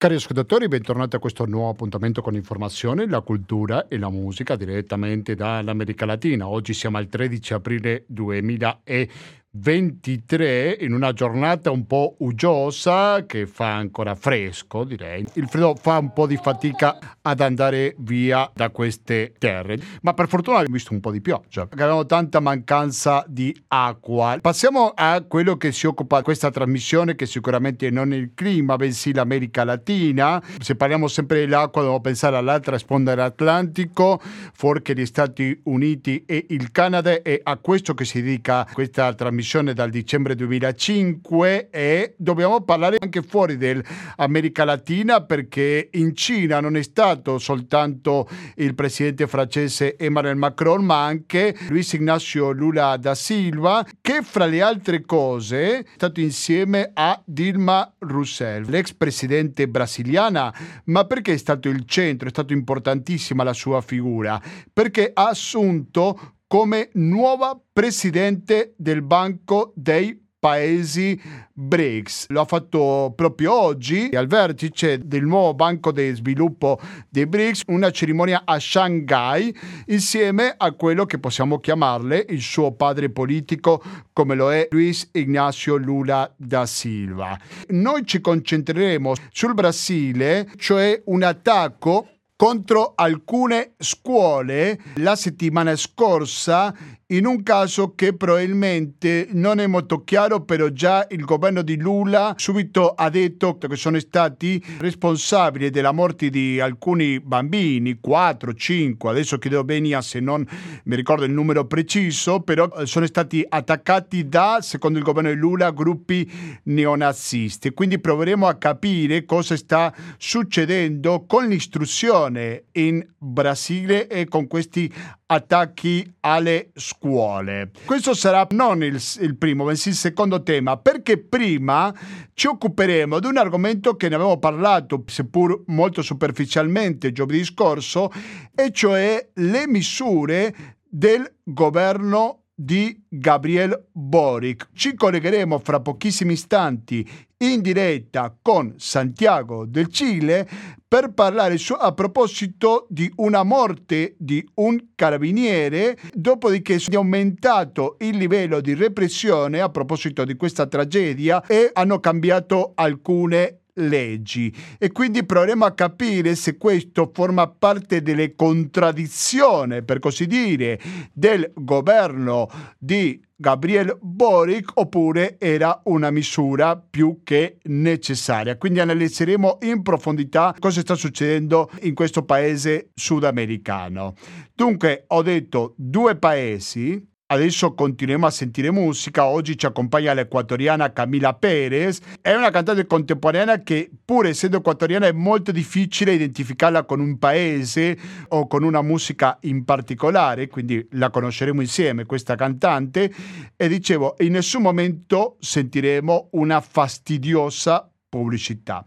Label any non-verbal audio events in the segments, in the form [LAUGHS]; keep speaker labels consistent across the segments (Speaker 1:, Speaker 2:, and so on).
Speaker 1: Cari ascoltatori, bentornati a questo nuovo appuntamento con informazione, la cultura e la musica direttamente dall'America Latina. Oggi siamo al 13 aprile 2020. 23 in una giornata un po' uggiosa che fa ancora fresco direi. Il freddo fa un po' di fatica ad andare via da queste terre. Ma per fortuna abbiamo visto un po' di pioggia. Abbiamo tanta mancanza di acqua. Passiamo a quello che si occupa questa trasmissione che sicuramente non è il clima bensì l'America Latina. Se parliamo sempre dell'acqua dobbiamo pensare all'altra sponda dell'Atlantico fuori gli Stati Uniti e il Canada e a questo che si dedica questa trasmissione trasmissione dal dicembre 2005 e dobbiamo parlare anche fuori dell'America Latina perché in Cina non è stato soltanto il presidente francese Emmanuel Macron ma anche Luis Ignacio Lula da Silva che fra le altre cose è stato insieme a Dilma Rousseff, l'ex presidente brasiliana, ma perché è stato il centro, è stato importantissima la sua figura? Perché ha assunto come nuova presidente del Banco dei paesi BRICS. Lo ha fatto proprio oggi al vertice del nuovo Banco di Sviluppo dei BRICS, una cerimonia a Shanghai insieme a quello che possiamo chiamarle il suo padre politico come lo è Luis Ignacio Lula da Silva. Noi ci concentreremo sul Brasile, cioè un attacco contro alcune scuole la settimana scorsa in un caso che probabilmente non è molto chiaro, però già il governo di Lula subito ha detto che sono stati responsabili della morte di alcuni bambini, 4, 5, adesso chiedo bene se non mi ricordo il numero preciso, però eh, sono stati attaccati da, secondo il governo di Lula, gruppi neonazisti. Quindi proveremo a capire cosa sta succedendo con l'istruzione in Brasile e con questi attacchi alle scuole. Questo sarà non il, il, primo, bensì il secondo tema, perché prima ci occuperemo di un argomento che ne avevo parlato, seppur molto superficialmente, giovedì scorso, e cioè le misure del governo di Gabriel Boric. Ci collegheremo fra pochissimi istanti in diretta con Santiago del Cile per parlare su, a proposito di una morte di un carabiniere, dopodiché è aumentato il livello di repressione a proposito di questa tragedia e hanno cambiato alcune leggi e quindi proveremo a capire se questo forma parte delle contraddizioni, per così dire, del governo di Gabriel Boric oppure era una misura più che necessaria. Quindi analizzeremo in profondità cosa sta succedendo in questo paese sudamericano. Dunque ho detto due paesi Adesso continuiamo a sentire musica. Oggi ci accompagna l'equatoriana Camila Perez. È una cantante contemporanea che, pur essendo equatoriana, è molto difficile identificarla con un paese o con una musica in particolare. Quindi la conosceremo insieme, questa cantante. E dicevo, in nessun momento sentiremo una fastidiosa pubblicità.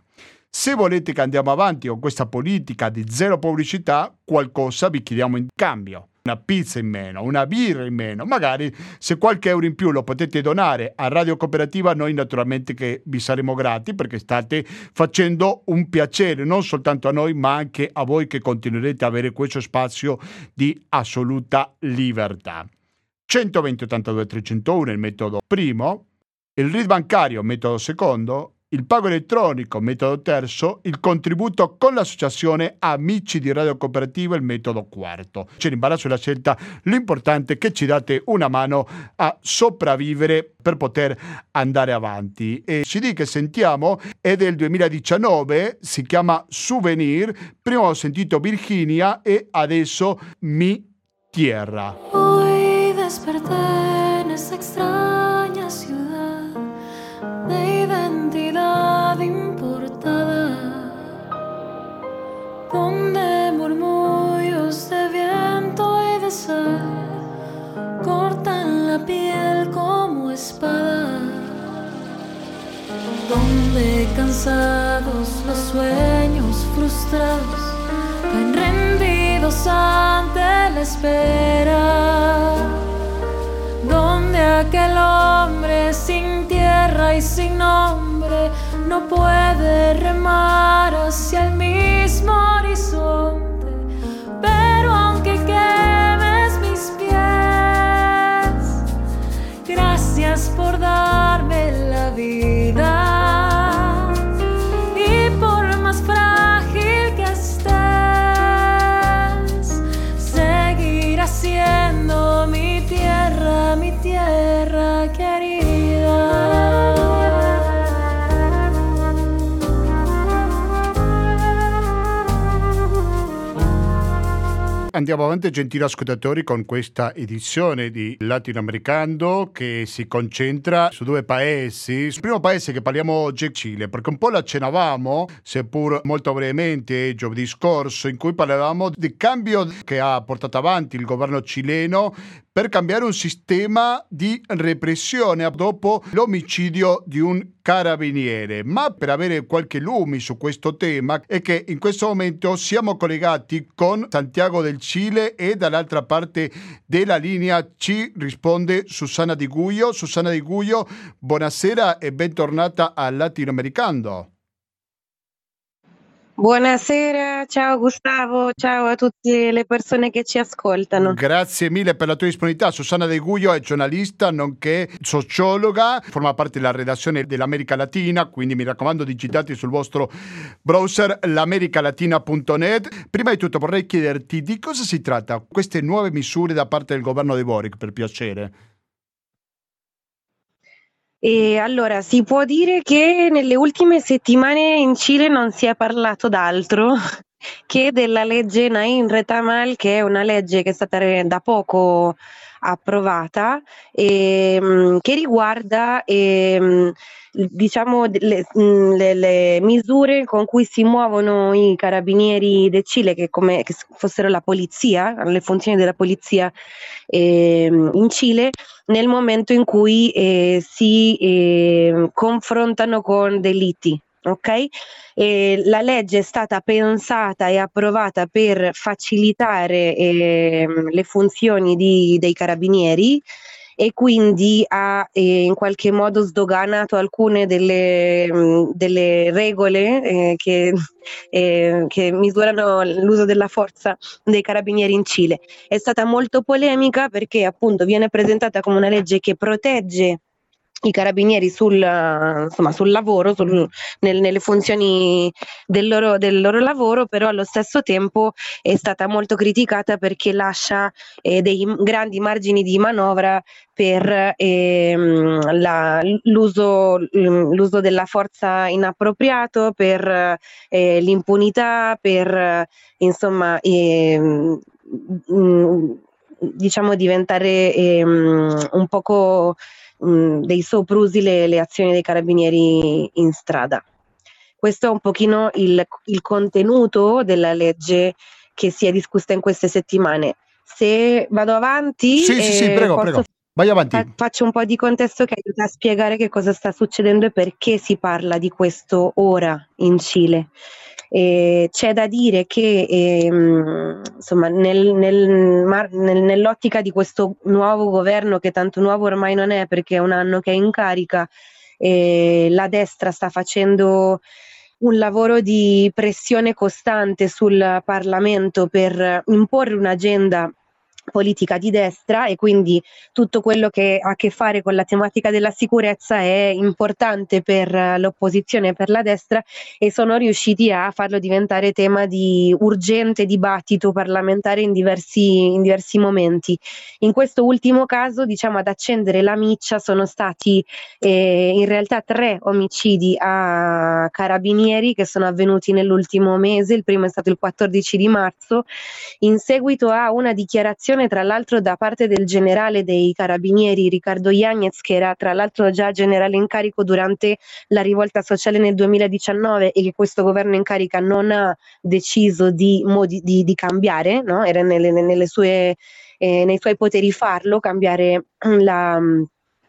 Speaker 1: Se volete che andiamo avanti con questa politica di zero pubblicità, qualcosa vi chiediamo in cambio una pizza in meno, una birra in meno, magari se qualche euro in più lo potete donare a Radio Cooperativa, noi naturalmente che vi saremo grati perché state facendo un piacere non soltanto a noi ma anche a voi che continuerete a avere questo spazio di assoluta libertà. 120 82 301 il metodo primo, il RID bancario metodo secondo, il pago elettronico, metodo terzo, il contributo con l'associazione Amici di Radio Cooperativa, il metodo quarto. C'è l'imbarazzo della scelta, l'importante è che ci date una mano a sopravvivere per poter andare avanti. E CD che sentiamo è del 2019, si chiama Souvenir, prima ho sentito Virginia e adesso Mi Tierra. Hoy desperté en esa extraña Andiamo avanti, gentili ascoltatori, con questa edizione di Latinoamericano che si concentra su due paesi. Il primo paese che parliamo oggi è Cile, perché un po' l'accennavamo, seppur molto brevemente, giovedì scorso, in cui parlavamo del cambio che ha portato avanti il governo cileno per cambiare un sistema di repressione dopo l'omicidio di un carabiniere. Ma per avere qualche lumi su questo tema è che in questo momento siamo collegati con Santiago del Cile e dall'altra parte della linea ci risponde Susanna Di Guio. Susanna Di Guio, buonasera e bentornata al Latinoamericano.
Speaker 2: Buonasera, ciao Gustavo, ciao a tutte le persone che ci ascoltano.
Speaker 1: Grazie mille per la tua disponibilità. Susanna De Guglio è giornalista nonché sociologa, forma parte della redazione dell'America Latina, quindi mi raccomando digitate sul vostro browser l'americalatina.net. Prima di tutto vorrei chiederti di cosa si tratta queste nuove misure da parte del governo di Boric, per piacere.
Speaker 2: E allora, si può dire che nelle ultime settimane in Cile non si è parlato d'altro [LAUGHS] che della legge Nain Retamal, che è una legge che è stata da poco approvata, ehm, che riguarda ehm, diciamo, le, le, le, misure con cui si muovono i carabinieri del Cile, che come che fossero la polizia, le funzioni della polizia eh, in Cile, nel momento in cui eh, si eh, confrontano con delitti. Ok? E la legge è stata pensata e approvata per facilitare eh, le funzioni di, dei carabinieri e quindi ha eh, in qualche modo sdoganato alcune delle, mh, mm, delle regole eh, che, [LAUGHS] eh, che, misurano l'uso della forza dei carabinieri in Cile. È stata molto polemica perché appunto viene presentata come una legge che protegge i carabinieri sul, insomma, sul lavoro, sul, nel, nelle funzioni del loro, del loro, lavoro, però allo stesso tempo è stata molto criticata perché lascia eh, dei grandi margini di manovra per ehm, la, l'uso, l'uso, della forza inappropriato, per eh, l'impunità, per insomma ehm, diciamo diventare ehm, un poco mh, dei soprusi le, le azioni dei carabinieri in strada. Questo è un pochino il, il contenuto della legge che si è discussa in queste settimane. Se vado avanti...
Speaker 1: Sì, sì, sì, prego, prego. Vai avanti. Fa-
Speaker 2: faccio un po' di contesto che aiuta a spiegare che cosa sta succedendo e perché si parla di questo ora in Cile. E c'è da dire che ehm, insomma, nel, nel, nel, nell'ottica di questo nuovo governo, che tanto nuovo ormai non è perché è un anno che è in carica, eh, la destra sta facendo un lavoro di pressione costante sul Parlamento per imporre un'agenda politica di destra e quindi tutto quello che ha a che fare con la tematica della sicurezza è importante per l'opposizione e per la destra e sono riusciti a farlo diventare tema di urgente dibattito parlamentare in diversi, in diversi momenti. In questo ultimo caso, diciamo, ad accendere la miccia sono stati eh, in realtà tre omicidi a carabinieri che sono avvenuti nell'ultimo mese, il primo è stato il 14 di marzo, in seguito a una dichiarazione dichiarazione tra l'altro da parte del generale dei carabinieri Riccardo Yagnez che era tra l'altro già generale in carico durante la rivolta sociale nel 2019 e che questo governo in carica non ha deciso di, modi, di, di cambiare, no? era nelle, nelle sue, eh, nei suoi poteri farlo, cambiare la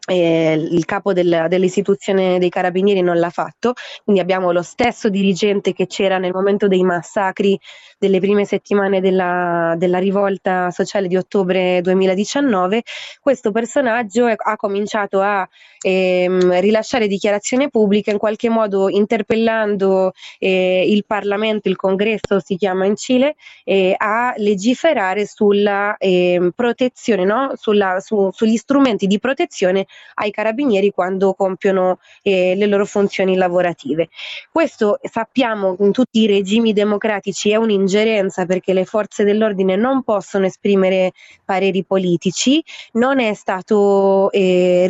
Speaker 2: eh, il capo del, dell'istituzione dei carabinieri non l'ha fatto, quindi abbiamo lo stesso dirigente che c'era nel momento dei massacri delle prime settimane della, della rivolta sociale di ottobre 2019. Questo personaggio è, ha cominciato a ehm, rilasciare dichiarazioni pubbliche in qualche modo interpellando eh, il Parlamento, il Congresso si chiama in Cile, eh, a legiferare sulla eh, protezione, no? sulla, su, sugli strumenti di protezione ai carabinieri quando compiono eh, le loro funzioni lavorative. Questo sappiamo in tutti i regimi democratici è un'ingerenza perché le forze dell'ordine non possono esprimere pareri politici, non è stato eh,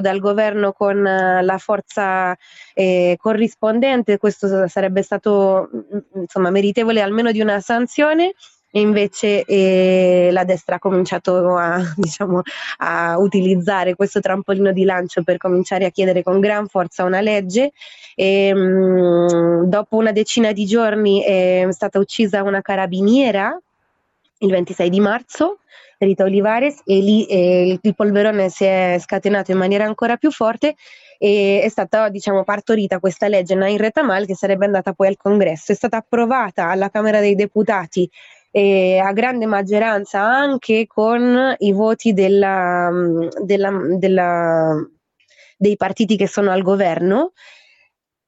Speaker 2: dal governo con la forza eh, corrispondente, questo sarebbe stato mm, insomma meritevole almeno di una sanzione e invece eh, la destra ha cominciato a, [LAUGHS] diciamo, a, utilizzare questo trampolino di lancio per cominciare a chiedere con gran forza una legge. E, mh, dopo una decina di giorni è stata uccisa una carabiniera il 26 di marzo, Rita Olivares, e lì eh, il polverone si è scatenato in maniera ancora più forte e è stata diciamo, partorita questa legge Nain Retamal che sarebbe andata poi al congresso. È stata approvata alla Camera dei Deputati eh, a grande maggioranza anche con i voti della, della, della, dei partiti che sono al governo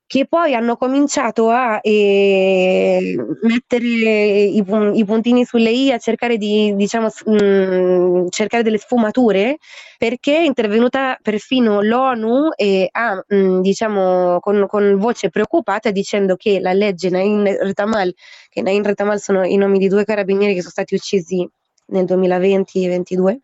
Speaker 2: che poi hanno cominciato a eh, mettere i, i, puntini sulle i, a cercare di diciamo, mh, mm, cercare delle sfumature, perché è intervenuta perfino l'ONU e ha, mh, mm, diciamo, con, con, voce preoccupata dicendo che la legge Nain Retamal, che Nain Retamal sono i nomi di due carabinieri che sono stati uccisi nel 2020-2022,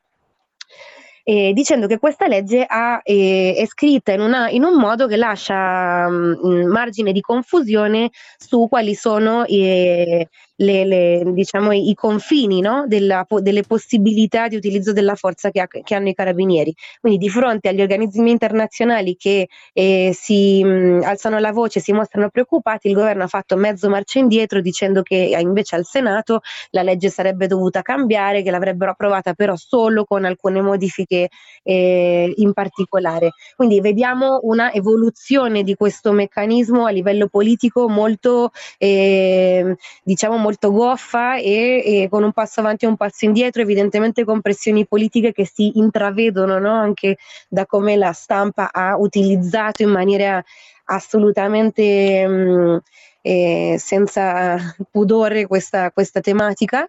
Speaker 2: eh, dicendo che questa legge ha, eh, è scritta in, una, in, un modo che lascia mh, mm, margine di confusione su quali sono eh, le, le, diciamo, i confini no? Della, delle possibilità di utilizzo della forza che, ha, che, hanno i carabinieri. Quindi di fronte agli organismi internazionali che eh, si mh, alzano la voce, si mostrano preoccupati, il governo ha fatto mezzo marcia indietro dicendo che eh, invece al Senato la legge sarebbe dovuta cambiare, che l'avrebbero approvata però solo con alcune modifiche eh, in particolare. Quindi vediamo una evoluzione di questo meccanismo a livello politico molto, eh, diciamo, molto molto goffa e, e, con un passo avanti e un passo indietro, evidentemente con pressioni politiche che si intravedono no? anche da come la stampa ha utilizzato in maniera assolutamente mh, mm, eh, senza pudore questa, questa tematica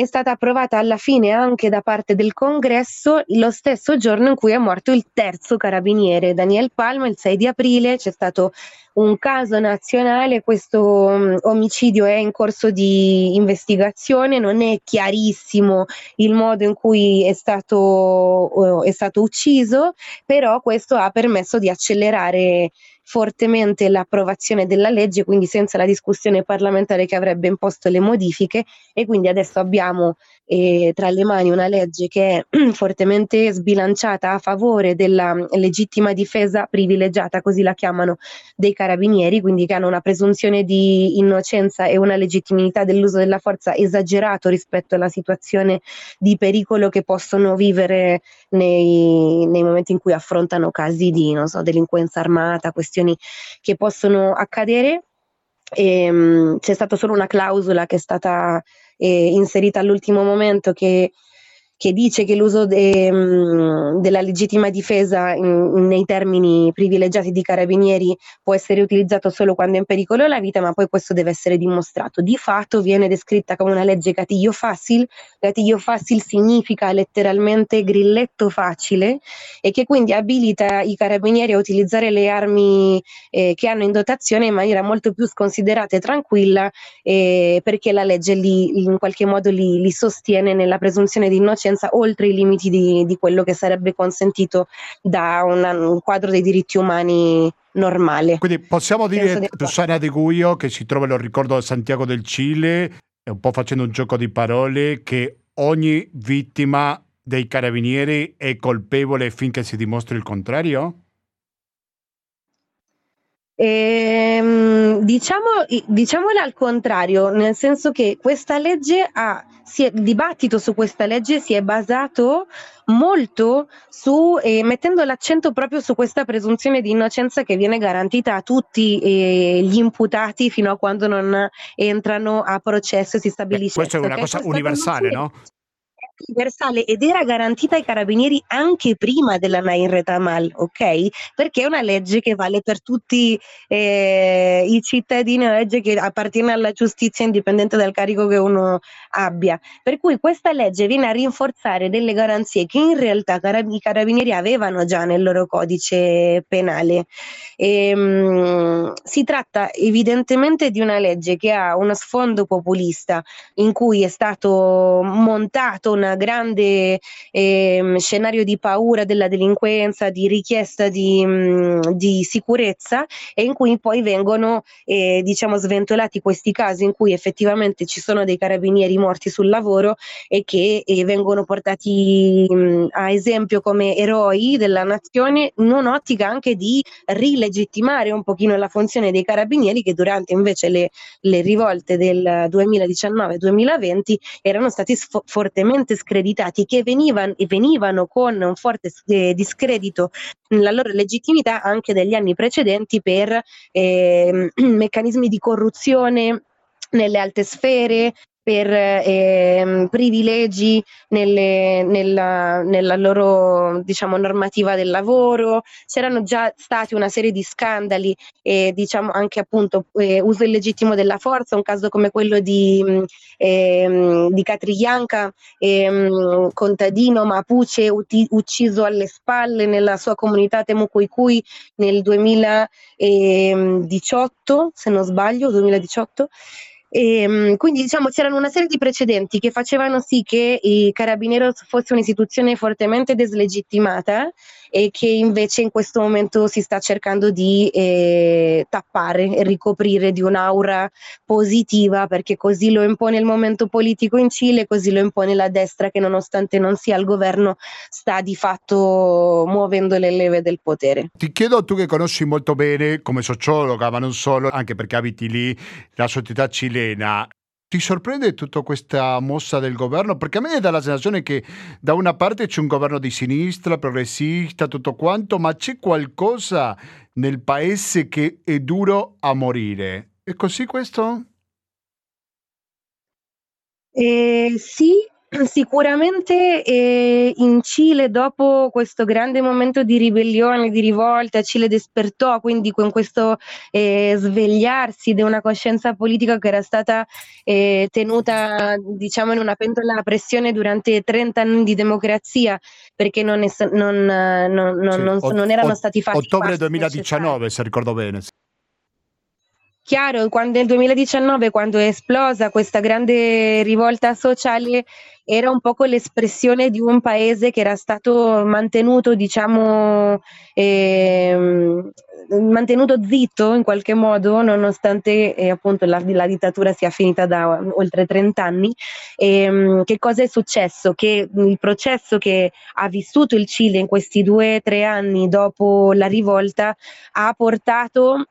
Speaker 2: è stata approvata alla fine anche da parte del congresso lo stesso giorno in cui è morto il terzo carabiniere, Daniel Palma, il 6 di aprile. C'è stato un caso nazionale, questo um, omicidio è in corso di investigazione, non è chiarissimo il modo in cui è stato, uh, è stato ucciso, però questo ha permesso di accelerare fortemente l'approvazione della legge, quindi senza la discussione parlamentare che avrebbe imposto le modifiche e quindi adesso abbiamo eh, tra le mani una legge che è [CLEARS THROAT] fortemente sbilanciata a favore della legittima difesa privilegiata, così la chiamano, dei carabinieri, quindi che hanno una presunzione di innocenza e una legittimità dell'uso della forza esagerato rispetto alla situazione di pericolo che possono vivere nei, nei momenti in cui affrontano casi di so, delinquenza armata, questioni situazioni che possono accadere. E, ehm, c'è stata solo una clausola che è stata eh, inserita all'ultimo momento che che dice che l'uso de, della legittima difesa in, nei termini privilegiati di carabinieri può essere utilizzato solo quando è in pericolo la vita, ma poi questo deve essere dimostrato. Di fatto viene descritta come una legge gatillo facile, gatillo facile significa letteralmente grilletto facile e che quindi abilita i carabinieri a utilizzare le armi eh, che hanno in dotazione in maniera molto più sconsiderata e tranquilla eh, perché la legge li, in qualche modo li, li sostiene nella presunzione di innocenza conoscenza oltre i limiti di, di quello che sarebbe consentito da una, un quadro dei diritti umani normale.
Speaker 1: Quindi possiamo dire, Susana De Guio, che si trova, lo ricordo, a Santiago del Cile, un po' facendo un gioco di parole, che ogni vittima dei carabinieri è colpevole finché si dimostri il contrario?
Speaker 2: Ehm, diciamo, diciamola al contrario, nel senso che questa legge ha, si è, il dibattito su questa legge si è basato molto su, eh, mettendo l'accento proprio su questa presunzione di innocenza che viene garantita a tutti eh, gli imputati fino a quando non entrano a processo e si stabilisce.
Speaker 1: Beh, questa è una cosa universale, no?
Speaker 2: Universale ed era garantita ai carabinieri anche prima della Nain Retamal, ok? Perché è una legge che vale per tutti eh, i cittadini, una legge che appartiene alla giustizia indipendente dal carico che uno abbia. Per cui questa legge viene a rinforzare delle garanzie che in realtà carab- i carabinieri avevano già nel loro codice penale. E, ehm, mh, si tratta evidentemente di una legge che ha uno sfondo populista in cui è stato montato una grande eh, scenario di paura della delinquenza, di richiesta di, di sicurezza e in cui poi vengono eh, diciamo sventolati questi casi in cui effettivamente ci sono dei carabinieri morti sul lavoro e che eh, vengono portati mh, a esempio come eroi della nazione in un'ottica anche di rilegittimare un pochino la funzione dei carabinieri che durante invece le, le rivolte del 2019-2020 erano stati sfo- fortemente screditati che venivano, venivano con un forte eh, discredito nella loro legittimità anche degli anni precedenti per eh, [CLEARS THROAT] meccanismi di corruzione nelle alte sfere, per eh, privilegi nelle, nella, nella, loro diciamo, normativa del lavoro, c'erano già stati una serie di scandali e diciamo anche appunto eh, uso illegittimo della forza, un caso come quello di, eh, di Catriglianca, ehm, contadino mapuche uti, ucciso alle spalle nella sua comunità Temucuicui nel 2018, se non sbaglio, 2018. E, ehm, quindi diciamo c'erano una serie di precedenti che facevano sì che i Carabineros fosse un'istituzione fortemente deslegittimata e che invece in questo momento si sta cercando di eh, tappare e ricoprire di un'aura positiva perché così lo impone il momento politico in Cile, così lo impone la destra che nonostante non sia al governo sta di fatto muovendo le leve del potere.
Speaker 1: Ti chiedo tu che conosci molto bene come sociologa ma non solo, anche perché abiti lì, la società cilena, ti sorprende tutta questa mossa del governo? Perché a me dà la sensazione che da una parte c'è un governo di sinistra, progressista, tutto quanto, ma c'è qualcosa nel paese che è duro a morire. È così questo?
Speaker 2: Eh, sì, Sicuramente eh, in Cile, dopo questo grande momento di ribellione, di rivolta, Cile despertò quindi con questo eh, svegliarsi di una coscienza politica che era stata eh, tenuta diciamo in una pentola a pressione durante 30 anni di democrazia, perché non, è, non, non, non, sì, non erano stati fatti.
Speaker 1: Ottobre 2019, necessari. se ricordo bene.
Speaker 2: Chiaro, quando nel 2019, quando è esplosa questa grande rivolta sociale, era un po' l'espressione di un paese che era stato mantenuto, diciamo, eh, mantenuto zitto in qualche modo, nonostante eh, appunto la, la, dittatura sia finita da oltre 30 anni. E, ehm, che cosa è successo? Che il processo che ha vissuto il Cile in questi due o tre anni dopo la rivolta ha portato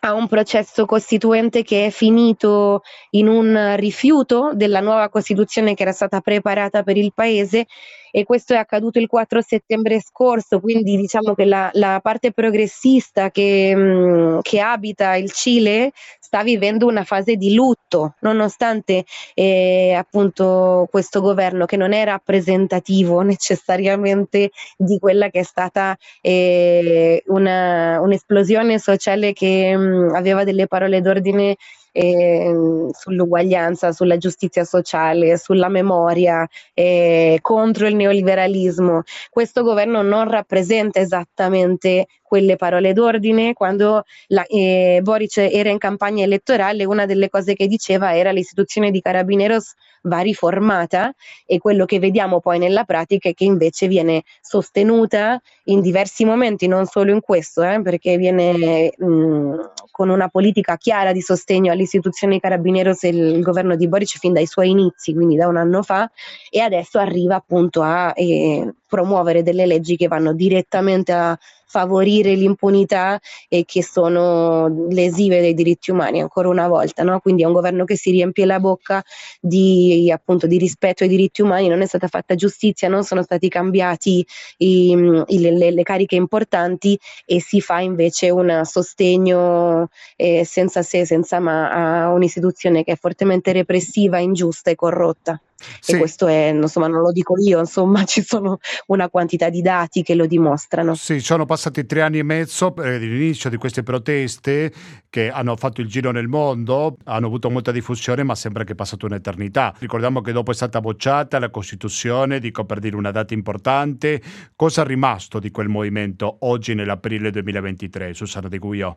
Speaker 2: a un processo costituente che è finito in un rifiuto della nuova Costituzione che era stata preparata per il Paese e questo è accaduto il 4 settembre scorso, quindi diciamo che la, la parte progressista che, mm, che, abita il Cile sta vivendo una fase di lutto, nonostante eh, appunto questo governo che non è rappresentativo [LAUGHS] necessariamente di quella che è stata eh, una, un'esplosione sociale che mh, mm, aveva delle parole d'ordine eh, sull'uguaglianza, sulla giustizia sociale, sulla memoria, eh, contro il neoliberalismo. Questo governo non rappresenta esattamente quelle parole d'ordine. Quando la, eh, Boric era in campagna elettorale, una delle cose che diceva era l'istituzione di Carabineros va riformata e quello che vediamo poi nella pratica è che invece viene sostenuta in diversi momenti, non solo in questo, eh, perché viene mh, con una politica chiara di sostegno all'istituzione di Carabineros il, il governo di Boric fin dai suoi inizi, quindi da un anno fa, e adesso arriva appunto a eh, promuovere delle leggi che vanno direttamente a favorire l'impunità e che sono lesive dei diritti umani ancora una volta, no? quindi è un governo che si riempie la bocca di, appunto, di rispetto ai diritti umani, non è stata fatta giustizia, non sono stati cambiati i, i, le, le, cariche importanti e si fa invece un sostegno eh, senza se, senza ma a un'istituzione che è fortemente repressiva, ingiusta e corrotta. Sì. E questo è, insomma, non lo dico io, insomma, [LAUGHS] ci sono una quantità di dati che lo dimostrano.
Speaker 1: Sì, sono passati tre anni e mezzo dall'inizio di queste proteste che hanno fatto il giro nel mondo, hanno avuto molta diffusione, ma sembra che è passata un'eternità. Ricordiamo che dopo è stata bocciata la Costituzione, dico per dire una data importante. Cosa è rimasto di quel movimento oggi nell'aprile 2023, Susanna De Guio?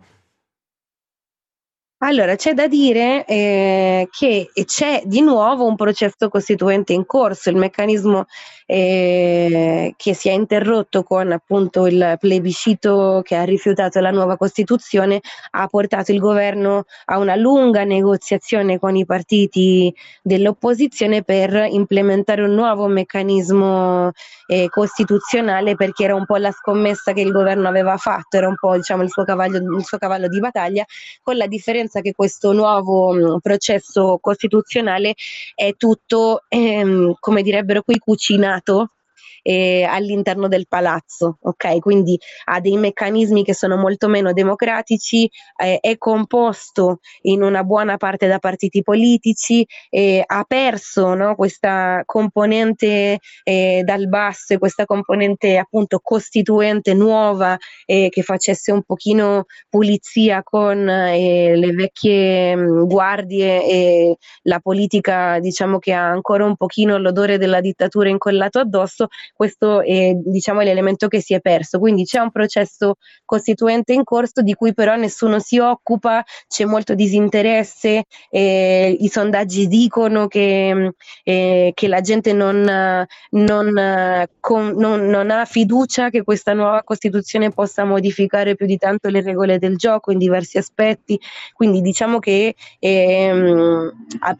Speaker 2: Allora, c'è da dire eh, che c'è di nuovo un processo costituente in corso, il meccanismo eh, che si è interrotto con appunto il plebiscito che ha rifiutato la nuova Costituzione ha portato il governo a una lunga negoziazione con i partiti dell'opposizione per implementare un nuovo meccanismo eh, costituzionale perché era un po' la scommessa che il governo aveva fatto, era un po' diciamo il suo cavallo, il suo cavallo di battaglia, con la differenza che questo nuovo mh, processo costituzionale è tutto, ehm, come direbbero qui, cucinato то eh, all'interno del palazzo, ok? Quindi ha dei meccanismi che sono molto meno democratici, eh, è composto in una buona parte da partiti politici, eh, ha perso no, questa componente eh, dal basso e questa componente appunto costituente nuova eh, che facesse un pochino pulizia con eh, le vecchie mh, guardie e la politica diciamo che ha ancora un pochino l'odore della dittatura incollato addosso questo è diciamo, l'elemento che si è perso. Quindi c'è un processo costituente in corso di cui però nessuno si occupa, c'è molto disinteresse, eh, i sondaggi dicono che, eh, che la gente non, non, con, non, non, ha fiducia che questa nuova Costituzione possa modificare più di tanto le regole del gioco in diversi aspetti. Quindi diciamo che ehm,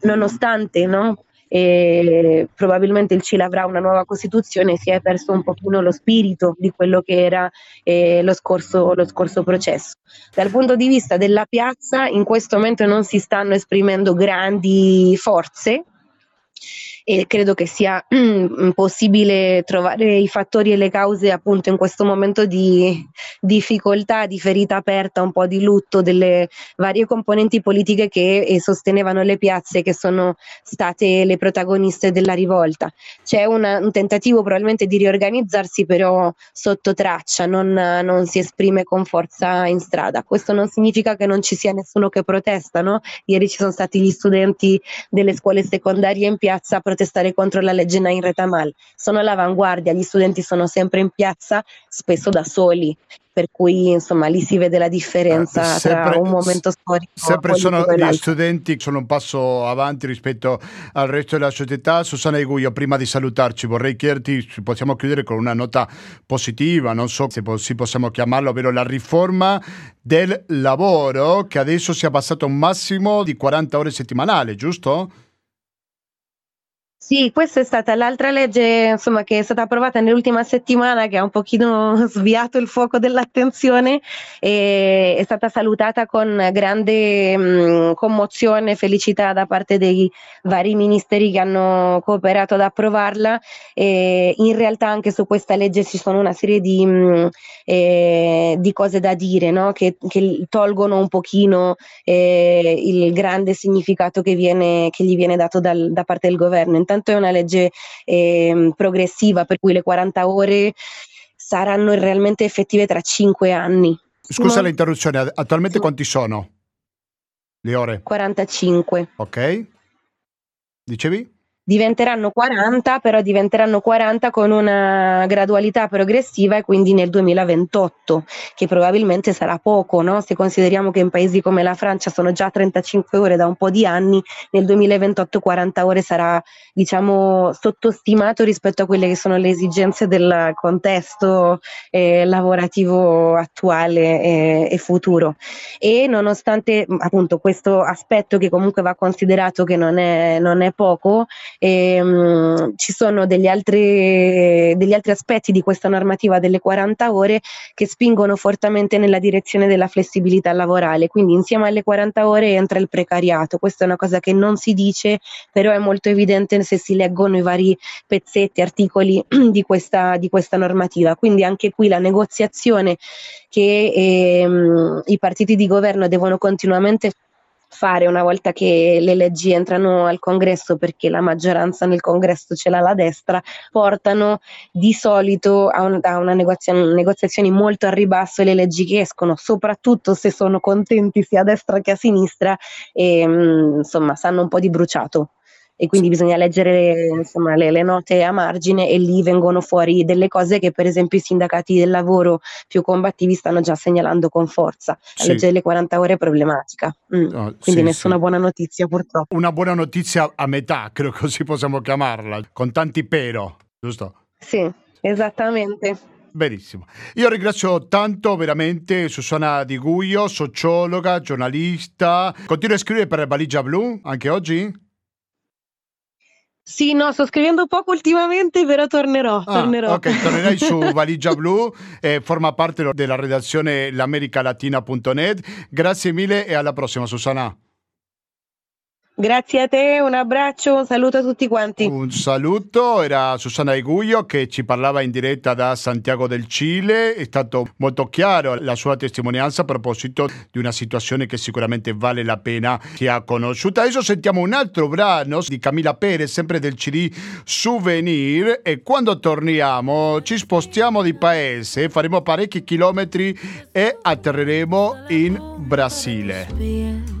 Speaker 2: nonostante no, e probabilmente il Cile avrà una nuova Costituzione, si è perso un pochino lo spirito di quello che era eh, lo, scorso, lo scorso processo. Dal punto di vista della piazza, in questo momento non si stanno esprimendo grandi forze, e credo che sia mm, possibile trovare i fattori e le cause appunto in questo momento di difficoltà, di ferita aperta, un po' di lutto delle varie componenti politiche che eh, sostenevano le piazze che sono state le protagoniste della rivolta. C'è una, un tentativo probabilmente di riorganizzarsi però sotto traccia, non, non, si esprime con forza in strada. Questo non significa che non ci sia nessuno che protesta, no? Ieri ci sono stati gli studenti delle scuole secondarie in piazza a contro la legge Nain Retamal. Sono all'avanguardia, gli studenti sono sempre in piazza, spesso da soli, per cui insomma lì si vede la differenza eh, sempre, tra un momento storico
Speaker 1: sempre sono gli studenti sono un passo avanti rispetto al resto della società Susanna Iguio prima di salutarci vorrei chiederti se possiamo chiudere con una nota positiva non so se si possiamo chiamarlo ovvero la riforma del lavoro che adesso si è abbassato a un massimo di 40 ore settimanali giusto?
Speaker 2: Sì, questa è stata l'altra legge insomma, che è stata approvata nell'ultima settimana che ha un pochino [LAUGHS] sviato il fuoco dell'attenzione e è stata salutata con grande mh, commozione e felicità da parte dei vari ministeri che hanno cooperato ad approvarla. E in realtà anche su questa legge ci sono una serie di, mh, eh, di cose da dire no? che, che, tolgono un pochino eh, il grande significato che, viene, che gli viene dato dal, da parte del governo. Intanto intanto è una legge eh, progressiva per cui le 40 ore saranno realmente effettive tra 5 anni.
Speaker 1: Scusa Ma... l'interruzione, attualmente quanti sono le ore?
Speaker 2: 45.
Speaker 1: Ok. Dicevi?
Speaker 2: Diventeranno 40, però diventeranno 40 con una gradualità progressiva e quindi nel 2028, che probabilmente sarà poco, no? se consideriamo che in paesi come la Francia sono già 35 ore da un po' di anni, nel 2028 40 ore sarà diciamo sottostimato rispetto a quelle che sono le esigenze del contesto eh, lavorativo attuale eh, e futuro. E nonostante appunto questo aspetto che comunque va considerato che non è, non è poco, E, um, ci sono degli altri, degli altri aspetti di questa normativa delle 40 ore che spingono fortemente nella direzione della flessibilità lavorale, quindi insieme alle 40 ore entra il precariato, questa è una cosa che non si dice, però è molto evidente se si leggono i vari pezzetti, articoli [CLEARS THROAT] di questa, di questa normativa, quindi anche qui la negoziazione che ehm, i partiti di governo devono continuamente una volta che le leggi entrano al congresso perché la maggioranza nel congresso ce l'ha la destra, portano di solito a, un, a una negoziazione, negoziazioni molto a ribasso le leggi che escono, soprattutto se sono contenti sia a destra che a sinistra e mm, insomma sanno un po' di bruciato e quindi bisogna leggere insomma, le, le, note a margine e lì vengono fuori delle cose che per esempio i sindacati del lavoro più combattivi stanno già segnalando con forza. La sì. legge delle 40 ore è problematica, mm. oh, quindi sì, nessuna sì. buona notizia purtroppo.
Speaker 1: Una buona notizia a metà, credo così possiamo chiamarla, con tanti però, giusto?
Speaker 2: Sì, esattamente.
Speaker 1: Benissimo. Io ringrazio tanto veramente Susanna Di Guio, sociologa, giornalista. Continua a scrivere per Valigia Blu anche oggi?
Speaker 2: Sì, no, sto scrivendo poco ultimamente, però tornerò. Ah, tornerò.
Speaker 1: Ok, tornerai su [LAUGHS] Valigia Blu, eh, forma parte della redazione l'americalatina.net. Grazie mille e alla prossima, Susana.
Speaker 2: Grazie a te, un abbraccio, un saluto a tutti quanti.
Speaker 1: Un saluto, era Susana Iguglio che ci parlava in diretta da Santiago del Cile, è stato molto chiaro la sua testimonianza a proposito di una situazione che sicuramente vale la pena che ha conosciuto. Adesso sentiamo un altro brano di Camila Perez, sempre del CD Souvenir e quando torniamo ci spostiamo di paese, faremo parecchi chilometri e atterreremo in Brasile.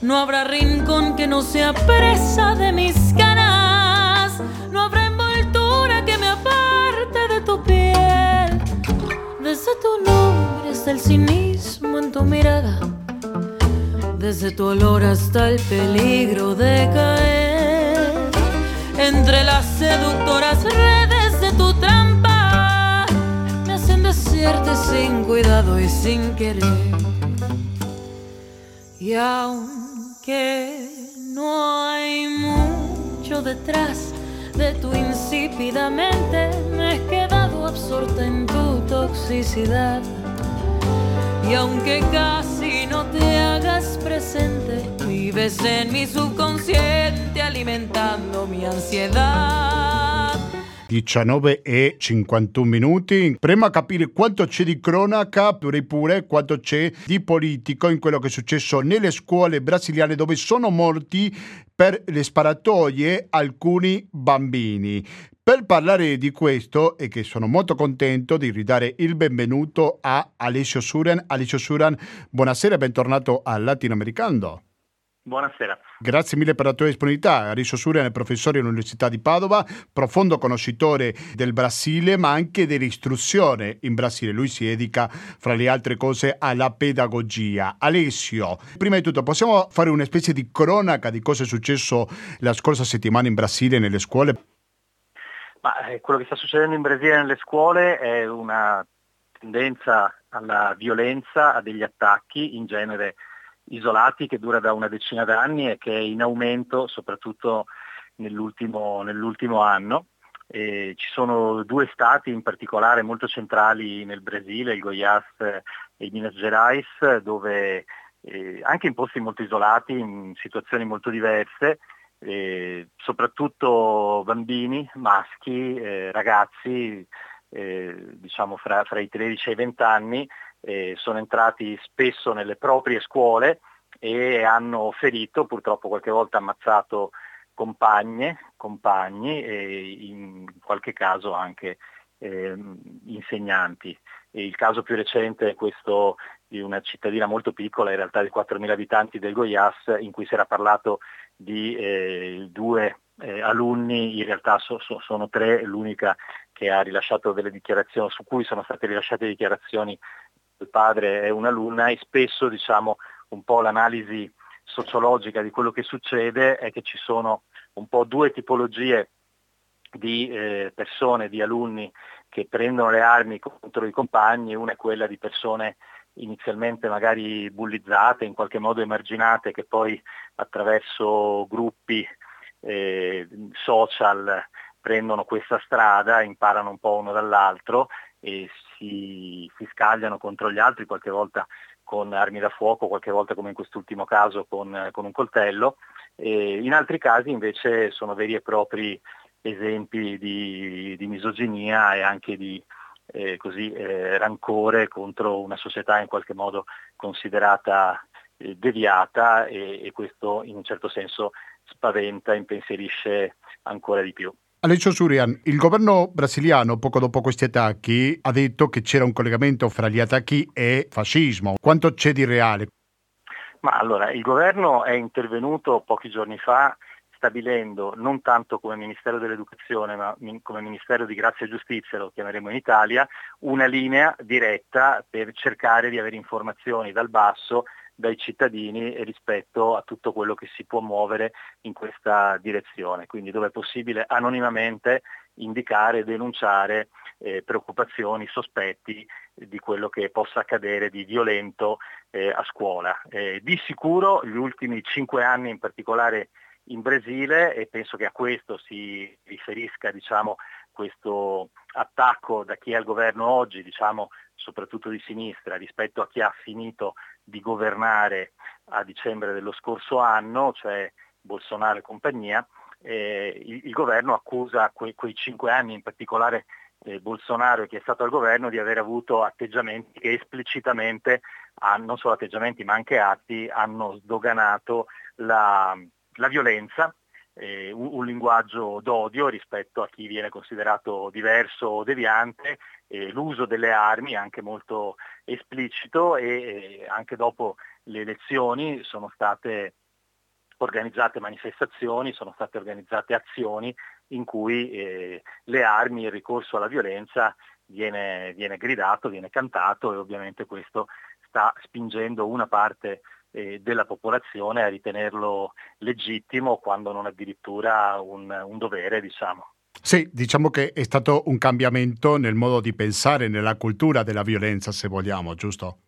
Speaker 3: No habrá rincón que no sea presa de mis ganas. No habrá envoltura que me aparte de tu piel. Desde tu nombre hasta el cinismo en tu mirada. Desde tu olor hasta el peligro de caer. Entre las seductoras redes de tu trampa. Me hacen decirte sin cuidado y sin querer. Y aún que no hay mucho detrás de tu insípida mente. Me he quedado absorta en tu toxicidad. Y aunque casi no te hagas presente, vives en mi subconsciente alimentando mi ansiedad.
Speaker 1: 19 e 51 minuti. Prima a capire quanto c'è di cronaca, pure pure quanto c'è di politico in quello che è successo nelle scuole brasiliane dove sono morti per le sparatorie alcuni bambini. Per parlare di questo e che sono molto contento di ridare il benvenuto a Alessio Suran. Alessio Suran, buonasera e bentornato al Latinoamericano.
Speaker 4: Buonasera.
Speaker 1: Grazie mille per la tua disponibilità. Riso Surian è professore all'Università di Padova, profondo conoscitore del Brasile, ma anche dell'istruzione in Brasile. Lui si dedica, fra le altre cose, alla pedagogia. Alessio, prima di tutto, possiamo fare una specie di cronaca di cosa è successo la scorsa settimana in Brasile nelle scuole?
Speaker 4: Ma, eh, quello che sta succedendo in Brasile nelle scuole è una tendenza alla violenza, a degli attacchi, in genere isolati che dura da una decina d'anni e che è in aumento soprattutto nell'ultimo, nell'ultimo anno. E ci sono due stati in particolare molto centrali nel Brasile, il Goiás e il Minas Gerais, dove eh, anche in posti molto isolati, in situazioni molto diverse, eh, soprattutto bambini, maschi, eh, ragazzi, eh, diciamo fra, fra, i 13 e i 20 anni, eh, sono entrati spesso nelle proprie scuole e hanno ferito, purtroppo qualche volta ammazzato compagne, compagni e in qualche caso anche eh, insegnanti. E il caso più recente è questo di una cittadina molto piccola, in realtà di 4.000 abitanti del Goiás, in cui si era parlato di eh, due eh, alunni, in realtà so, so, sono tre, l'unica che ha rilasciato delle dichiarazioni, su cui sono state rilasciate dichiarazioni il padre è un'alunna e spesso diciamo, un po' l'analisi sociologica di quello che succede è che ci sono un po' due tipologie di eh, persone, di alunni che prendono le armi contro i compagni, una è quella di persone inizialmente magari bullizzate, in qualche modo emarginate, che poi attraverso gruppi eh, social prendono questa strada, imparano un po' uno dall'altro e si, si scagliano contro gli altri, qualche volta con armi da fuoco, qualche volta come in quest'ultimo caso con, con un coltello. E in altri casi invece sono veri e propri esempi di, di misoginia e anche di eh, così, eh, rancore contro una società in qualche modo considerata eh, deviata e, e questo in un certo senso spaventa, impensierisce ancora di più.
Speaker 1: Alessio Surian, il governo brasiliano poco dopo questi attacchi ha detto che c'era un collegamento fra gli attacchi e fascismo. Quanto c'è di reale?
Speaker 4: Ma allora, il governo è intervenuto pochi giorni fa stabilendo non tanto come Ministero dell'Educazione ma come Ministero di Grazia e Giustizia, lo chiameremo in Italia, una linea diretta per cercare di avere informazioni dal basso dai cittadini rispetto a tutto quello che si può muovere in questa direzione. Quindi dove è possibile anonimamente indicare e denunciare eh, preoccupazioni, sospetti di quello che possa accadere di violento eh, a scuola. Eh, di sicuro gli ultimi cinque anni in particolare in Brasile e penso che a questo si riferisca diciamo, questo attacco da chi è al governo oggi, diciamo, soprattutto di sinistra, rispetto a chi ha finito di governare a dicembre dello scorso anno, cioè Bolsonaro e compagnia, eh, il, il, governo accusa que, quei cinque anni, in particolare eh, Bolsonaro che è stato al governo, di aver avuto atteggiamenti che esplicitamente, non solo atteggiamenti ma anche atti, hanno sdoganato la, la violenza, eh, un, un, linguaggio d'odio rispetto a chi viene considerato diverso o deviante, eh, l'uso delle armi anche molto esplicito e eh, anche dopo le elezioni sono state organizzate manifestazioni, sono state organizzate azioni in cui eh, le armi, il ricorso alla violenza viene, viene gridato, viene cantato e ovviamente questo sta spingendo una parte eh, della popolazione a ritenerlo legittimo quando non addirittura un, un dovere, diciamo.
Speaker 1: Sì, diciamo che è stato un cambiamento nel modo di pensare, nella cultura della violenza, se vogliamo, giusto?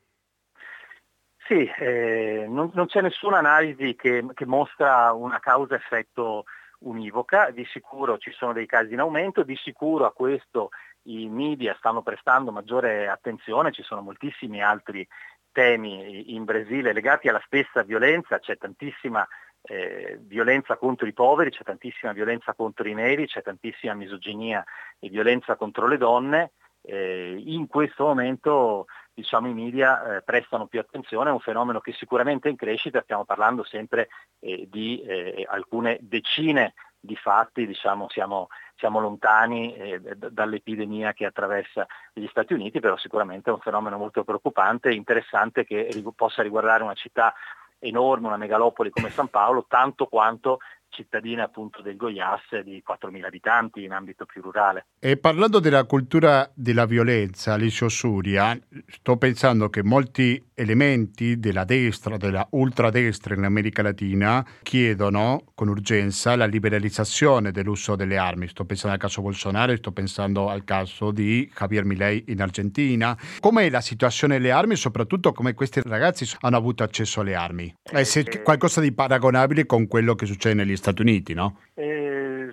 Speaker 4: Sì, eh, non, non, c'è nessuna analisi che, che mostra una causa-effetto univoca, di sicuro ci sono dei casi in aumento, di sicuro a questo i media stanno prestando maggiore attenzione, ci sono moltissimi altri temi in Brasile legati alla stessa violenza, c'è tantissima eh, violenza contro i poveri, c'è tantissima violenza contro i neri, c'è tantissima misoginia e violenza contro le donne. Eh, in questo momento diciamo, i media eh, prestano più attenzione, è un fenomeno che sicuramente è in crescita, stiamo parlando sempre eh, di eh, alcune decine di fatti, diciamo, siamo siamo lontani eh, dall'epidemia che attraversa gli Stati Uniti, però sicuramente è un fenomeno molto preoccupante e interessante che possa riguardare una città enorme, una megalopoli come San Paolo, tanto quanto cittadina appunto del Goiás di 4.000 abitanti in ambito più rurale.
Speaker 1: E parlando della cultura della violenza, Alicio Suria, sto pensando che molti elementi della destra, della ultradestra in America Latina chiedono con urgenza la liberalizzazione dell'uso delle armi. Sto pensando al caso Bolsonaro, sto pensando al caso di Javier Milei in Argentina. Com'è la situazione delle armi e soprattutto come questi ragazzi hanno avuto accesso alle armi? Eh, se eh, qualcosa di paragonabile con quello che succede negli Stati Uniti, no?
Speaker 4: Eh,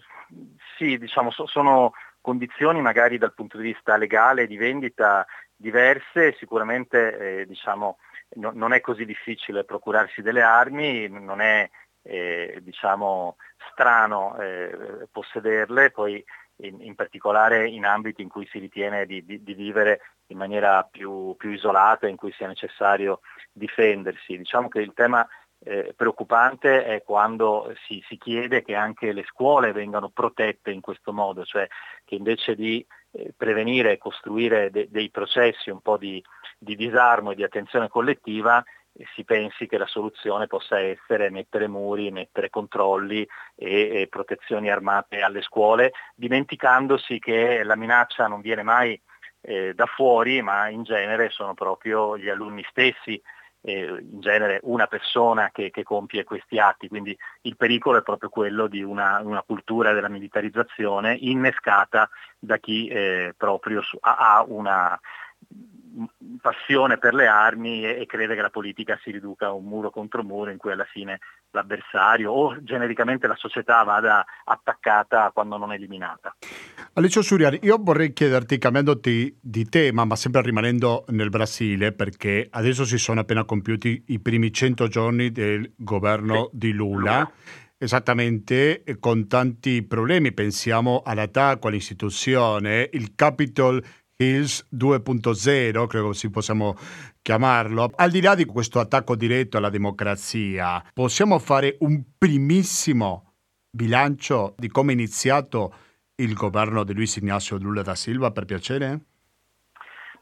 Speaker 4: sì, diciamo, so, sono condizioni magari dal punto di vista legale di vendita diverse, sicuramente eh, diciamo, no, non è così difficile procurarsi delle armi, non è eh, diciamo, strano eh, possederle, poi in, in, particolare in ambiti in cui si ritiene di, di, di vivere in maniera più, più, isolata, in cui sia necessario difendersi. Diciamo che il tema eh, preoccupante è quando si, si, chiede che anche le scuole vengano protette in questo modo, cioè che invece di eh, prevenire e costruire de, dei processi un po' di, di, disarmo e di attenzione collettiva, eh, si pensi che la soluzione possa essere mettere muri, mettere controlli e, e protezioni armate alle scuole, dimenticandosi che la minaccia non viene mai eh, da fuori, ma in genere sono proprio gli alunni stessi eh, in genere una persona che, che, compie questi atti, quindi il pericolo è proprio quello di una, una cultura della militarizzazione innescata da chi eh, proprio su, ha, ha, una passione per le armi e, e, crede che la politica si riduca a un muro contro muro in cui alla fine l'avversario o genericamente la società vada attaccata quando non eliminata.
Speaker 1: Alicio Suriani, io vorrei chiederti, cambiandoti di tema, ma sempre rimanendo nel Brasile, perché adesso si sono appena compiuti i primi 100 giorni del governo sì. di Lula. Lula. Esattamente, con tanti problemi, pensiamo all'attacco all'istituzione, il Capitol Hills 2.0, credo si possiamo chiamarlo. Al di là di questo attacco diretto alla democrazia, possiamo fare un primissimo bilancio di come è iniziato il governo di Luis Ignacio Lula da Silva, per piacere?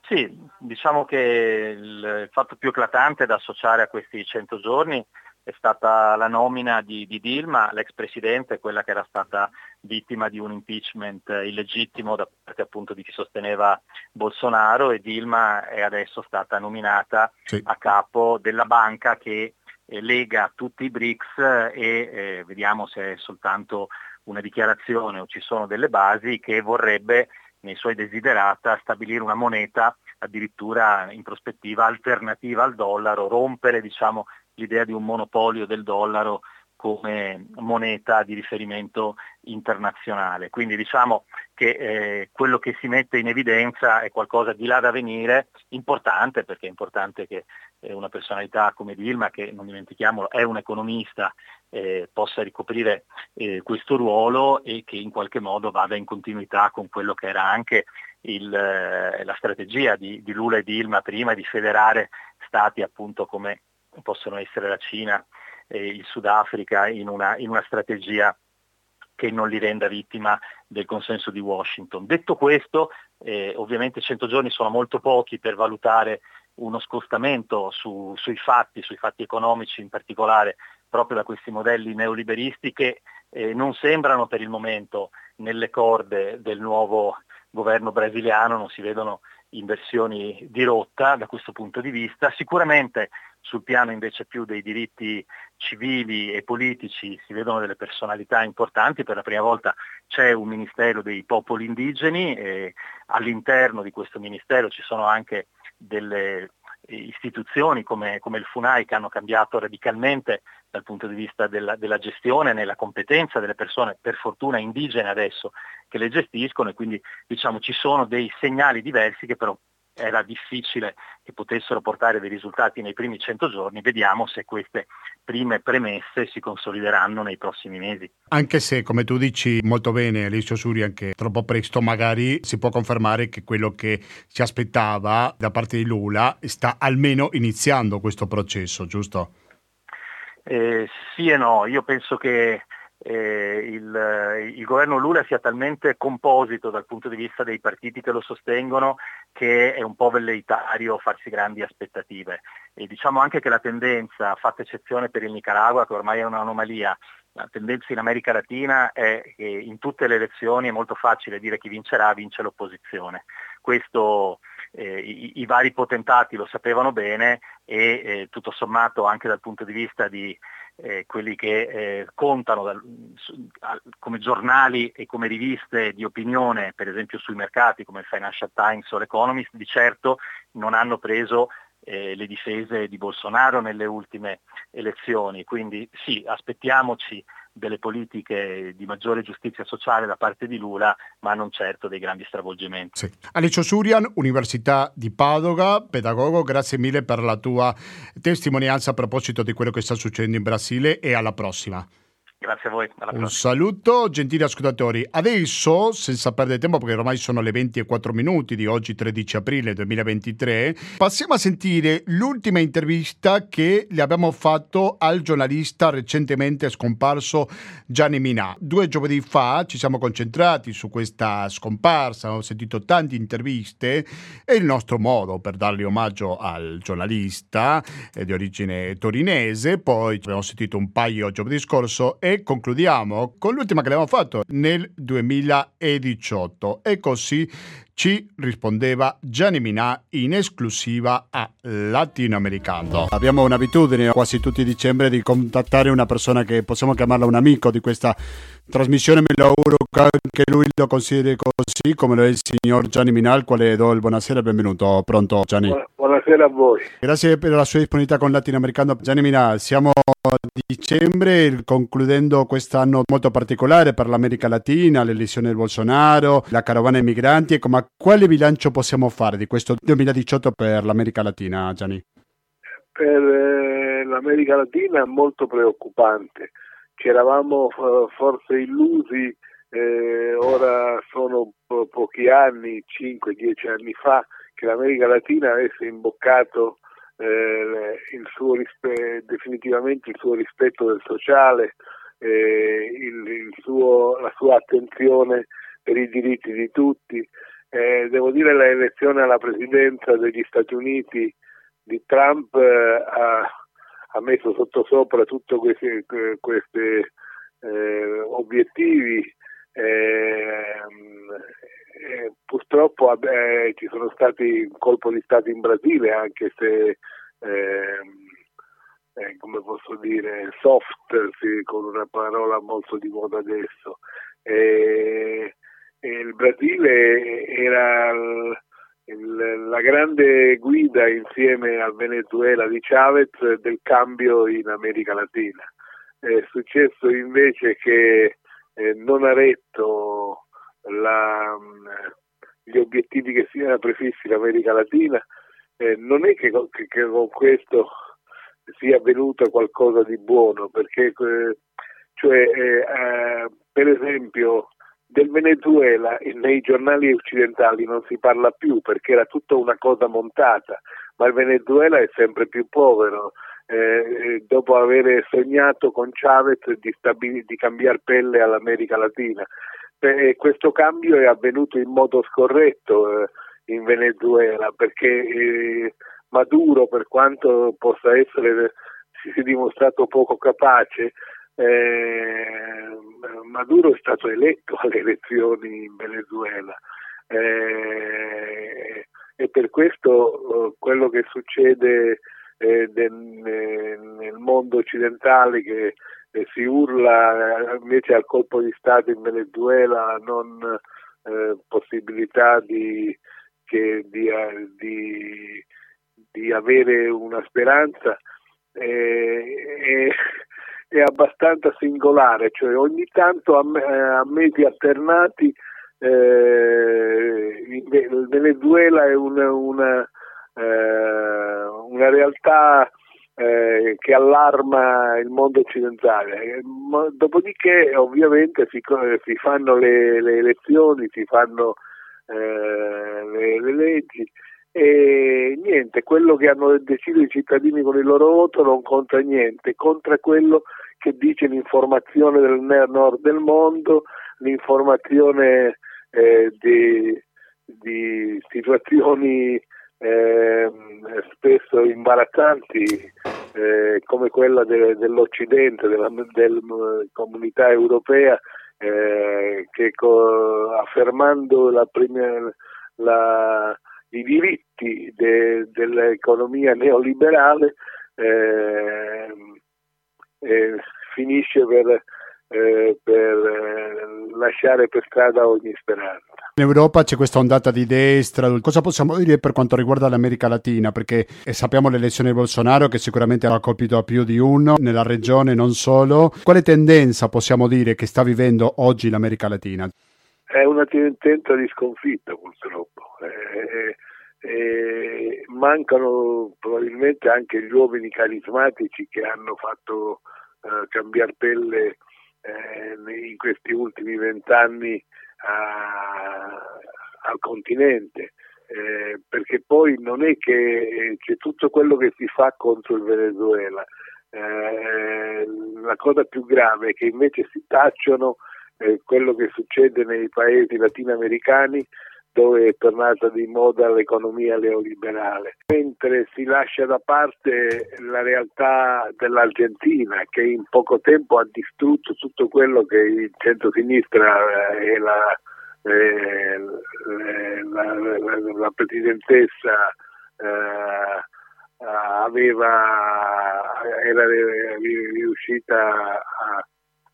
Speaker 4: Sì, diciamo che il fatto più eclatante da associare a questi 100 giorni è stata la nomina di, di, Dilma, l'ex presidente, quella che era stata vittima di un impeachment illegittimo da parte appunto di chi sosteneva Bolsonaro e Dilma è adesso stata nominata sì. a capo della banca che eh, lega tutti i BRICS e eh, vediamo se è soltanto una dichiarazione o ci sono delle basi che vorrebbe nei suoi desiderata stabilire una moneta addirittura in prospettiva alternativa al dollaro, rompere diciamo, l'idea di un monopolio del dollaro come moneta di riferimento internazionale. Quindi diciamo che eh, quello che si mette in evidenza è qualcosa di là da venire, importante perché è importante che eh, una personalità come Dilma, che non dimentichiamolo è un economista, eh, possa ricoprire eh, questo ruolo e che in qualche modo vada in continuità con quello che era anche il, eh, la strategia di, di Lula e Dilma prima di federare stati appunto come possono essere la Cina e il Sudafrica in una, in una strategia che non li renda vittima del consenso di Washington. Detto questo, eh, ovviamente 100 giorni sono molto pochi per valutare uno scostamento su, sui fatti, sui fatti economici in particolare, proprio da questi modelli neoliberisti che eh, non sembrano per il momento nelle corde del nuovo governo brasiliano, non si vedono inversioni di rotta da questo punto di vista. Sicuramente sul piano invece più dei diritti civili e politici si vedono delle personalità importanti, per la prima volta c'è un Ministero dei popoli indigeni e all'interno di questo Ministero ci sono anche delle istituzioni come, come, il FUNAI che hanno cambiato radicalmente dal punto di vista della, della gestione, nella competenza delle persone, per fortuna indigene adesso, che le gestiscono e quindi diciamo, ci sono dei segnali diversi che però era difficile che potessero portare dei risultati nei primi 100 giorni, vediamo se queste prime premesse si consolideranno nei prossimi mesi.
Speaker 1: Anche se, come tu dici molto bene, Alicio Suri, anche troppo presto magari si può confermare che quello che si aspettava da parte di Lula sta almeno iniziando questo processo, giusto?
Speaker 4: Eh, sì e no, io penso che eh, il, il, governo Lula sia talmente composito dal punto di vista dei partiti che lo sostengono che è un po' velleitario farsi grandi aspettative. E diciamo anche che la tendenza, fatta eccezione per il Nicaragua, che ormai è un'anomalia, la tendenza in America Latina è che in tutte le elezioni è molto facile dire chi vincerà, vince l'opposizione. Questo eh, i, i, vari potentati lo sapevano bene e eh, tutto sommato anche dal punto di vista di eh, quelli che eh, contano dal, su, a, come giornali e come riviste di opinione, per esempio sui mercati come il Financial Times o l'Economist, di certo non hanno preso eh, le difese di Bolsonaro nelle ultime elezioni. Quindi sì, aspettiamoci delle politiche di maggiore giustizia sociale da parte di Lula, ma non certo dei grandi stravolgimenti.
Speaker 1: Sì. Alicio Surian, Università di Padova, pedagogo, grazie mille per la tua testimonianza a proposito di quello che sta succedendo in Brasile e alla prossima.
Speaker 4: Grazie a voi.
Speaker 1: Un saluto, gentili ascoltatori. Adesso, senza perdere tempo, perché ormai sono le 20 e 4 minuti di oggi, 13 aprile 2023, passiamo a sentire l'ultima intervista che le abbiamo fatto al giornalista recentemente scomparso Gianni Minà. Due giovedì fa ci siamo concentrati su questa scomparsa, ho sentito tante interviste e il nostro modo per dargli omaggio al giornalista eh, di origine torinese. Poi abbiamo sentito un paio giovedì scorso e concludiamo con l'ultima che abbiamo fatto nel 2018 e così ci rispondeva Gianni Minà in esclusiva a Latinoamericano. Abbiamo un'abitudine quasi tutti i dicembre di contattare una persona che possiamo chiamarla un amico di questa trasmissione, me lo auguro che anche lui lo consideri così come lo è il signor Gianni Minà, al quale do il buonasera e benvenuto. Pronto Gianni?
Speaker 5: Buonasera Buonasera a voi.
Speaker 1: Grazie per la sua disponibilità con Latinoamericano. Gianni Mina, siamo a dicembre, concludendo quest'anno molto particolare per l'America Latina, l'elezione del Bolsonaro, la carovana dei migranti. Ecco, ma quale bilancio possiamo fare di questo 2018 per l'America Latina, Gianni?
Speaker 5: Per eh, l'America Latina è molto preoccupante. Ci eravamo eh, forse illusi, eh, ora sono po- pochi anni, 5-10 anni fa, che l'America Latina avesse imboccato eh, il rispe- definitivamente il suo rispetto del sociale, eh, il, il suo, la sua attenzione per i diritti di tutti. Eh, devo dire che l'elezione alla presidenza degli Stati Uniti di Trump eh, ha, ha, messo sottosopra tutti questi eh, obiettivi ehm, eh, purtroppo eh, ci sono stati colpo di Stato in Brasile, anche se ehm, eh, come posso dire, soft, sì, con una parola molto di moda adesso. E, e il Brasile era il, il, la grande guida insieme al Venezuela di Chavez del cambio in America Latina. È successo invece che eh, non ha retto la, mm, gli obiettivi che si era prefissi l'America Latina, eh, non è che, che, che, con questo sia avvenuto qualcosa di buono, perché eh, cioè, eh, eh, per esempio del Venezuela nei giornali occidentali non si parla più perché era tutta una cosa montata, ma il Venezuela è sempre più povero. Eh, eh dopo aver sognato con Chavez di, stabil- di cambiare pelle all'America Latina eh, questo cambio è avvenuto in modo scorretto eh, in Venezuela perché eh, Maduro, per quanto possa essere, si sia dimostrato poco capace, eh, Maduro è stato eletto [LAUGHS] alle elezioni in Venezuela. Eh, e per questo eh, quello che succede nel mondo occidentale che eh, si urla eh, invece al colpo di Stato in Venezuela, non eh, possibilità di, che, di, eh, di, di, avere una speranza, è, è, abbastanza singolare, cioè ogni tanto a, a mesi alternati eh, il Venezuela è una, una, eh, una realtà eh, che allarma il mondo occidentale. Eh, dopodiché ovviamente si, si fanno le, le, elezioni, si fanno eh, le, le, leggi e niente, quello che hanno deciso i cittadini con il loro voto non conta niente, conta quello che dice l'informazione del nord del mondo, l'informazione eh, di, di situazioni eh, spesso imbarazzanti eh, come quella de, dell'Occidente, della del, comunità europea, eh, che co, affermando la prima, la, i diritti de, dell'economia neoliberale eh, eh, finisce per, eh, per lasciare per strada ogni speranza.
Speaker 1: In Europa c'è questa ondata di destra, cosa possiamo dire per quanto riguarda l'America Latina? Perché eh, sappiamo l'elezione di Bolsonaro che sicuramente ha colpito a più di uno nella regione, non solo. Quale tendenza possiamo dire che sta vivendo oggi l'America Latina?
Speaker 5: È una tendenza di sconfitta purtroppo. Eh, eh, mancano probabilmente anche gli uomini carismatici che hanno fatto eh, cambiare pelle eh, in questi ultimi vent'anni al continente. Eh, perché poi non è che c'è tutto quello che si fa contro il Venezuela. Eh, la cosa più grave è che invece si tacciono eh, quello che succede nei paesi latinoamericani dove è tornata di moda l'economia neoliberale, mentre si lascia da parte la realtà dell'Argentina che in poco tempo ha distrutto tutto quello che il centro-sinistra e la, eh, la, la, la presidentessa eh, aveva, era riuscita a,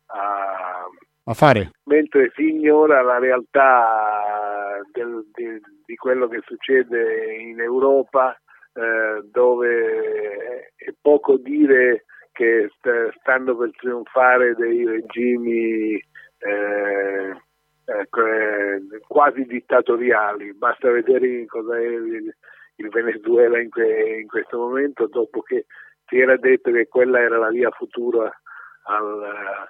Speaker 1: a, a fare.
Speaker 5: Mentre si ignora la realtà del, di, di, quello che succede in Europa eh, dove è poco dire che stanno per trionfare dei regimi eh, eh, quasi dittatoriali. Basta vedere cosa è il, il Venezuela in, que, in, questo momento, dopo che si era detto che quella era la via futura al,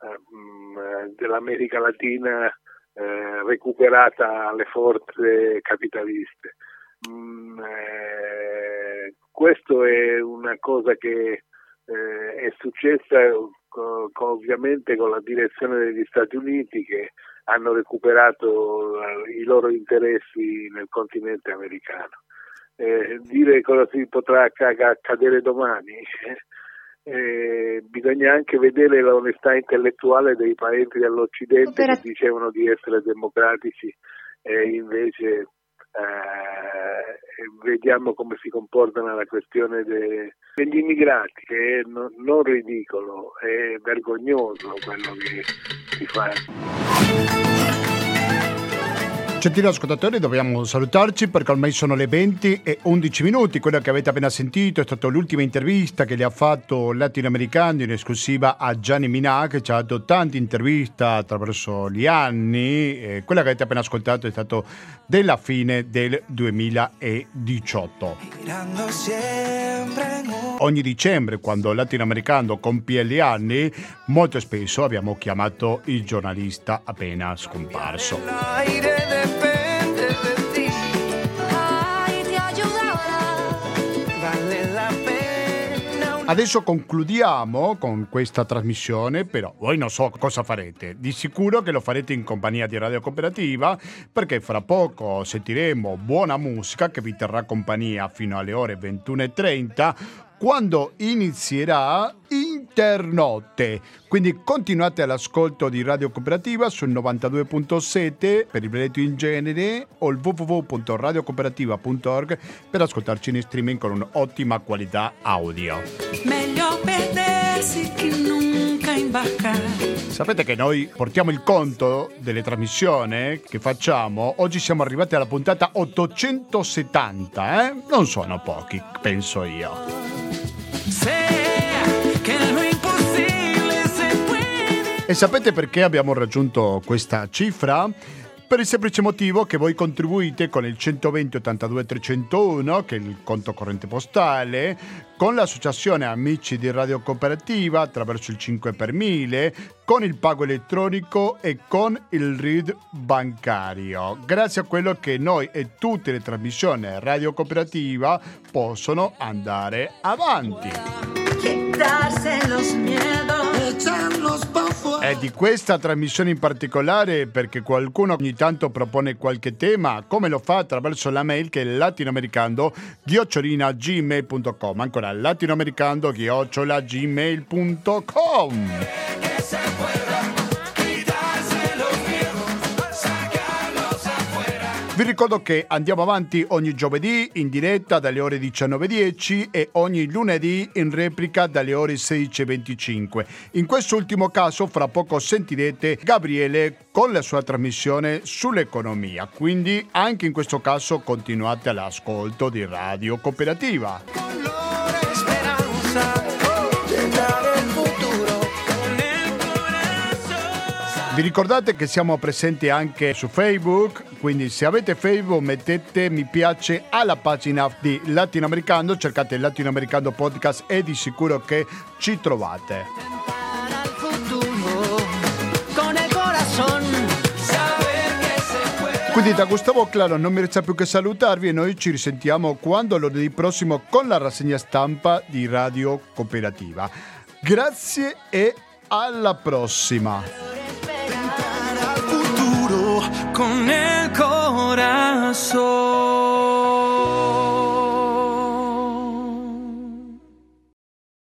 Speaker 5: um, dell'America Latina eh, recuperata alle forze capitaliste. Mm, eh, questo è una cosa che eh, è successa ovviamente con la direzione degli Stati Uniti che hanno recuperato i loro interessi nel continente americano. Eh, dire cosa si potrà accadere domani, eh, bisogna anche vedere l'onestà intellettuale dei paesi dell'Occidente che dicevano di essere democratici e invece eh, vediamo come si comporta nella questione de, degli immigrati, che è no, non ridicolo, è vergognoso quello che si fa.
Speaker 1: Gentili ascoltatori, dobbiamo salutarci perché ormai sono le 20 e 11 minuti. Quella che avete appena sentito è stata l'ultima intervista che le ha fatto Latinoamericano in esclusiva a Gianni Minà, che ci ha dato tante interviste attraverso gli anni. E quella che avete appena ascoltato è stata della fine del 2018. Ogni dicembre, quando Latinoamericano compie gli anni, molto spesso abbiamo chiamato il giornalista appena scomparso. Adesso concludiamo con questa trasmissione, però voi non so cosa farete. Di sicuro che lo farete in compagnia di Radio Cooperativa, perché fra poco sentiremo buona musica che vi terrà compagnia fino alle ore 21.30 quando inizierà Internotte. Quindi continuate all'ascolto di Radio Cooperativa sul 92.7 per il Veneto in genere o il www.radiocooperativa.org per ascoltarci in streaming con un'ottima qualità audio. Meglio perdersi che nunca imbarcare. Sapete che noi portiamo il conto delle trasmissioni che facciamo. Oggi siamo arrivati alla puntata 870, eh? Non sono pochi, penso io. E sapete perché abbiamo raggiunto questa cifra? Per il semplice motivo che voi contribuite con il 120 82 301, che è il conto corrente postale, con l'associazione Amici di Radio Cooperativa attraverso il 5 per 1000, con il pago elettronico e con il RID bancario. Grazie a quello che noi e tutte le trasmissioni Radio Cooperativa possono andare avanti. È di questa trasmissione in particolare perché qualcuno ogni tanto propone qualche tema, come lo fa attraverso la mail che è latinoamericando-gmail.com. Ancora latinoamericando-gmail.com. Vi ricordo che andiamo avanti ogni giovedì in diretta dalle ore 19.10 e ogni lunedì in replica dalle ore 16.25. In quest'ultimo caso fra poco sentirete Gabriele con la sua trasmissione sull'economia, quindi anche in questo caso continuate all'ascolto di Radio Cooperativa. Vi ricordate che siamo presenti anche su Facebook, quindi se avete Facebook mettete mi piace alla pagina di Latinoamericano, cercate Latinoamericano Podcast e di sicuro che ci trovate. Quindi da Gustavo Claro non mi resta più che salutarvi e noi ci risentiamo quando lunedì prossimo con la rassegna stampa di Radio Cooperativa. Grazie e alla prossima! con el corazón.